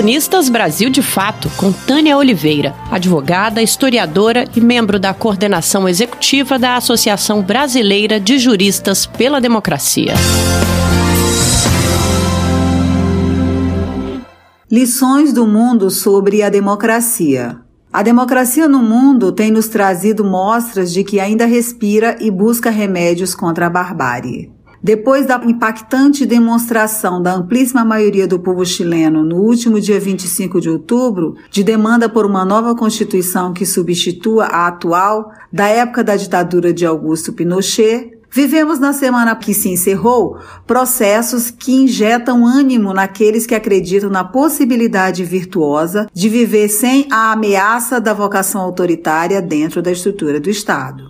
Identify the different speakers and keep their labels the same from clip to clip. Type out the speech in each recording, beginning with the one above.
Speaker 1: Colunistas Brasil de Fato, com Tânia Oliveira, advogada, historiadora e membro da coordenação executiva da Associação Brasileira de Juristas pela Democracia.
Speaker 2: Lições do mundo sobre a democracia. A democracia no mundo tem nos trazido mostras de que ainda respira e busca remédios contra a barbárie. Depois da impactante demonstração da amplíssima maioria do povo chileno no último dia 25 de outubro, de demanda por uma nova constituição que substitua a atual, da época da ditadura de Augusto Pinochet, Vivemos na semana que se encerrou processos que injetam ânimo naqueles que acreditam na possibilidade virtuosa de viver sem a ameaça da vocação autoritária dentro da estrutura do Estado.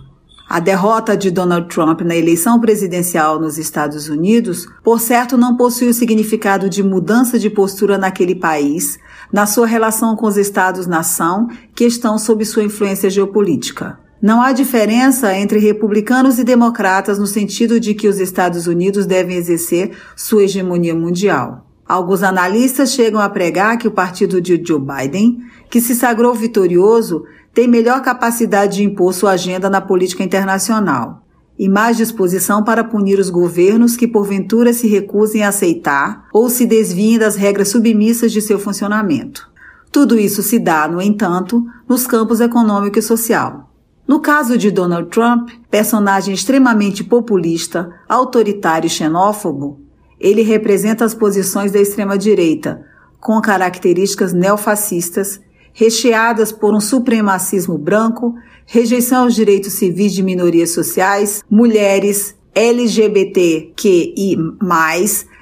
Speaker 2: A derrota de Donald Trump na eleição presidencial nos Estados Unidos, por certo, não possui o significado de mudança de postura naquele país, na sua relação com os Estados-nação que estão sob sua influência geopolítica. Não há diferença entre republicanos e democratas no sentido de que os Estados Unidos devem exercer sua hegemonia mundial. Alguns analistas chegam a pregar que o partido de Joe Biden, que se sagrou vitorioso, tem melhor capacidade de impor sua agenda na política internacional e mais disposição para punir os governos que porventura se recusem a aceitar ou se desviem das regras submissas de seu funcionamento. Tudo isso se dá, no entanto, nos campos econômico e social. No caso de Donald Trump, personagem extremamente populista, autoritário e xenófobo, ele representa as posições da extrema-direita, com características neofascistas recheadas por um supremacismo branco, rejeição aos direitos civis de minorias sociais, mulheres, LGBTQI,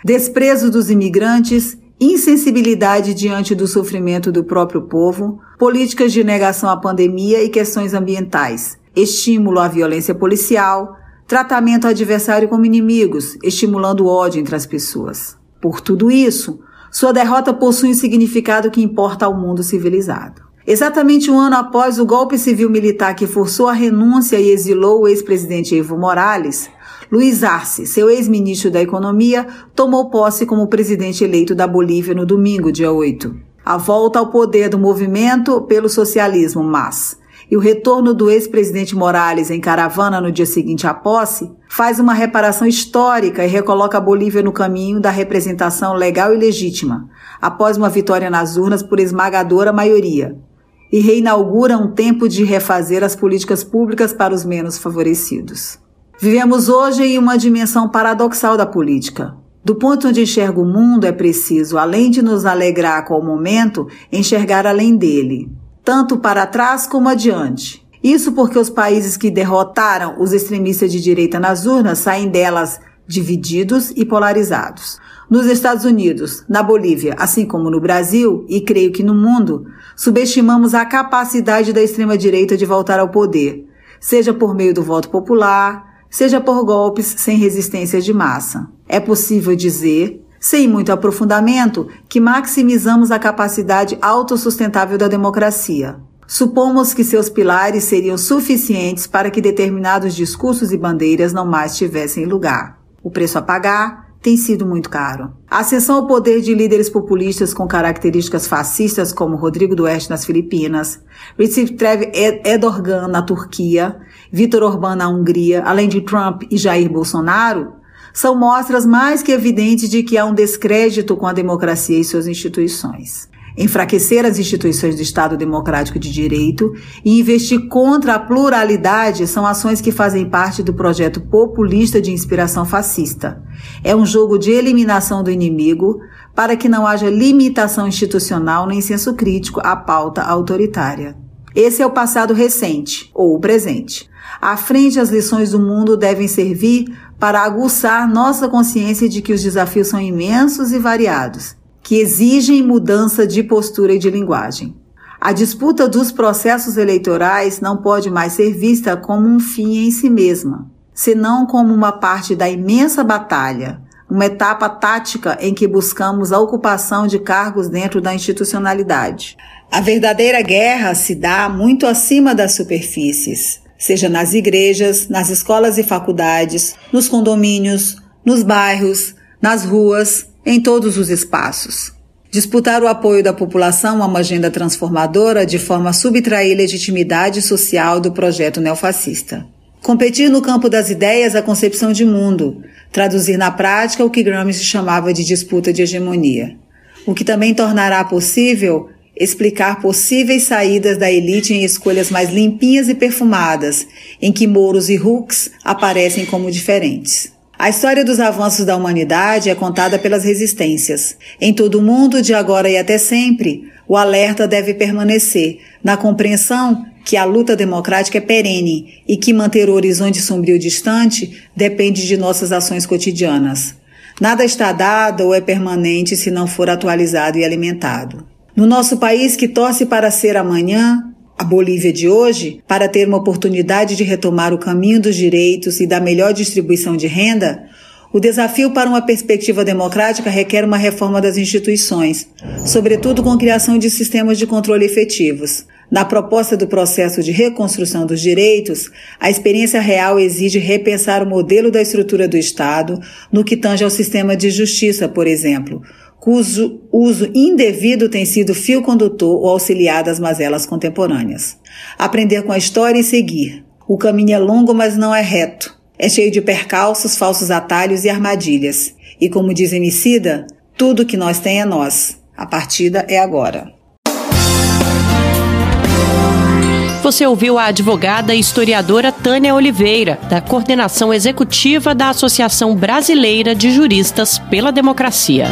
Speaker 2: desprezo dos imigrantes, insensibilidade diante do sofrimento do próprio povo, políticas de negação à pandemia e questões ambientais, estímulo à violência policial, tratamento adversário como inimigos, estimulando ódio entre as pessoas. Por tudo isso, sua derrota possui um significado que importa ao mundo civilizado. Exatamente um ano após o golpe civil-militar que forçou a renúncia e exilou o ex-presidente Evo Morales, Luiz Arce, seu ex-ministro da Economia, tomou posse como presidente eleito da Bolívia no domingo, dia 8. A volta ao poder do movimento pelo socialismo, mas e o retorno do ex-presidente Morales em caravana no dia seguinte à posse, faz uma reparação histórica e recoloca a Bolívia no caminho da representação legal e legítima, após uma vitória nas urnas por esmagadora maioria, e reinaugura um tempo de refazer as políticas públicas para os menos favorecidos. Vivemos hoje em uma dimensão paradoxal da política. Do ponto onde enxerga o mundo, é preciso, além de nos alegrar com o momento, enxergar além dele tanto para trás como adiante. Isso porque os países que derrotaram os extremistas de direita nas urnas saem delas divididos e polarizados. Nos Estados Unidos, na Bolívia, assim como no Brasil, e creio que no mundo, subestimamos a capacidade da extrema-direita de voltar ao poder, seja por meio do voto popular, seja por golpes sem resistência de massa. É possível dizer sem muito aprofundamento, que maximizamos a capacidade autossustentável da democracia. Supomos que seus pilares seriam suficientes para que determinados discursos e bandeiras não mais tivessem lugar. O preço a pagar tem sido muito caro. A ascensão ao poder de líderes populistas com características fascistas como Rodrigo Duarte nas Filipinas, Recep Tayyip Erdogan na Turquia, Vítor Orbán na Hungria, além de Trump e Jair Bolsonaro, são mostras mais que evidentes de que há um descrédito com a democracia e suas instituições. Enfraquecer as instituições do Estado Democrático de Direito e investir contra a pluralidade são ações que fazem parte do projeto populista de inspiração fascista. É um jogo de eliminação do inimigo para que não haja limitação institucional nem senso crítico à pauta autoritária. Esse é o passado recente, ou o presente. À frente, as lições do mundo devem servir para aguçar nossa consciência de que os desafios são imensos e variados, que exigem mudança de postura e de linguagem. A disputa dos processos eleitorais não pode mais ser vista como um fim em si mesma, senão como uma parte da imensa batalha, uma etapa tática em que buscamos a ocupação de cargos dentro da institucionalidade. A verdadeira guerra se dá muito acima das superfícies, seja nas igrejas, nas escolas e faculdades, nos condomínios, nos bairros, nas ruas, em todos os espaços. Disputar o apoio da população a uma agenda transformadora de forma a subtrair legitimidade social do projeto neofascista. Competir no campo das ideias a concepção de mundo, traduzir na prática o que Gramsci chamava de disputa de hegemonia. O que também tornará possível explicar possíveis saídas da elite em escolhas mais limpinhas e perfumadas, em que Mouros e Hooks aparecem como diferentes. A história dos avanços da humanidade é contada pelas resistências. Em todo o mundo, de agora e até sempre, o alerta deve permanecer, na compreensão que a luta democrática é perene e que manter o horizonte sombrio distante depende de nossas ações cotidianas. Nada está dado ou é permanente se não for atualizado e alimentado. No nosso país que torce para ser amanhã, a Bolívia de hoje, para ter uma oportunidade de retomar o caminho dos direitos e da melhor distribuição de renda, o desafio para uma perspectiva democrática requer uma reforma das instituições, sobretudo com a criação de sistemas de controle efetivos. Na proposta do processo de reconstrução dos direitos, a experiência real exige repensar o modelo da estrutura do Estado no que tange ao sistema de justiça, por exemplo, cujo uso indevido tem sido fio condutor ou auxiliar das mazelas contemporâneas. Aprender com a história e seguir. O caminho é longo, mas não é reto. É cheio de percalços, falsos atalhos e armadilhas. E como diz Emicida, tudo que nós tem é nós. A partida é agora.
Speaker 1: Você ouviu a advogada e historiadora Tânia Oliveira, da coordenação executiva da Associação Brasileira de Juristas pela Democracia.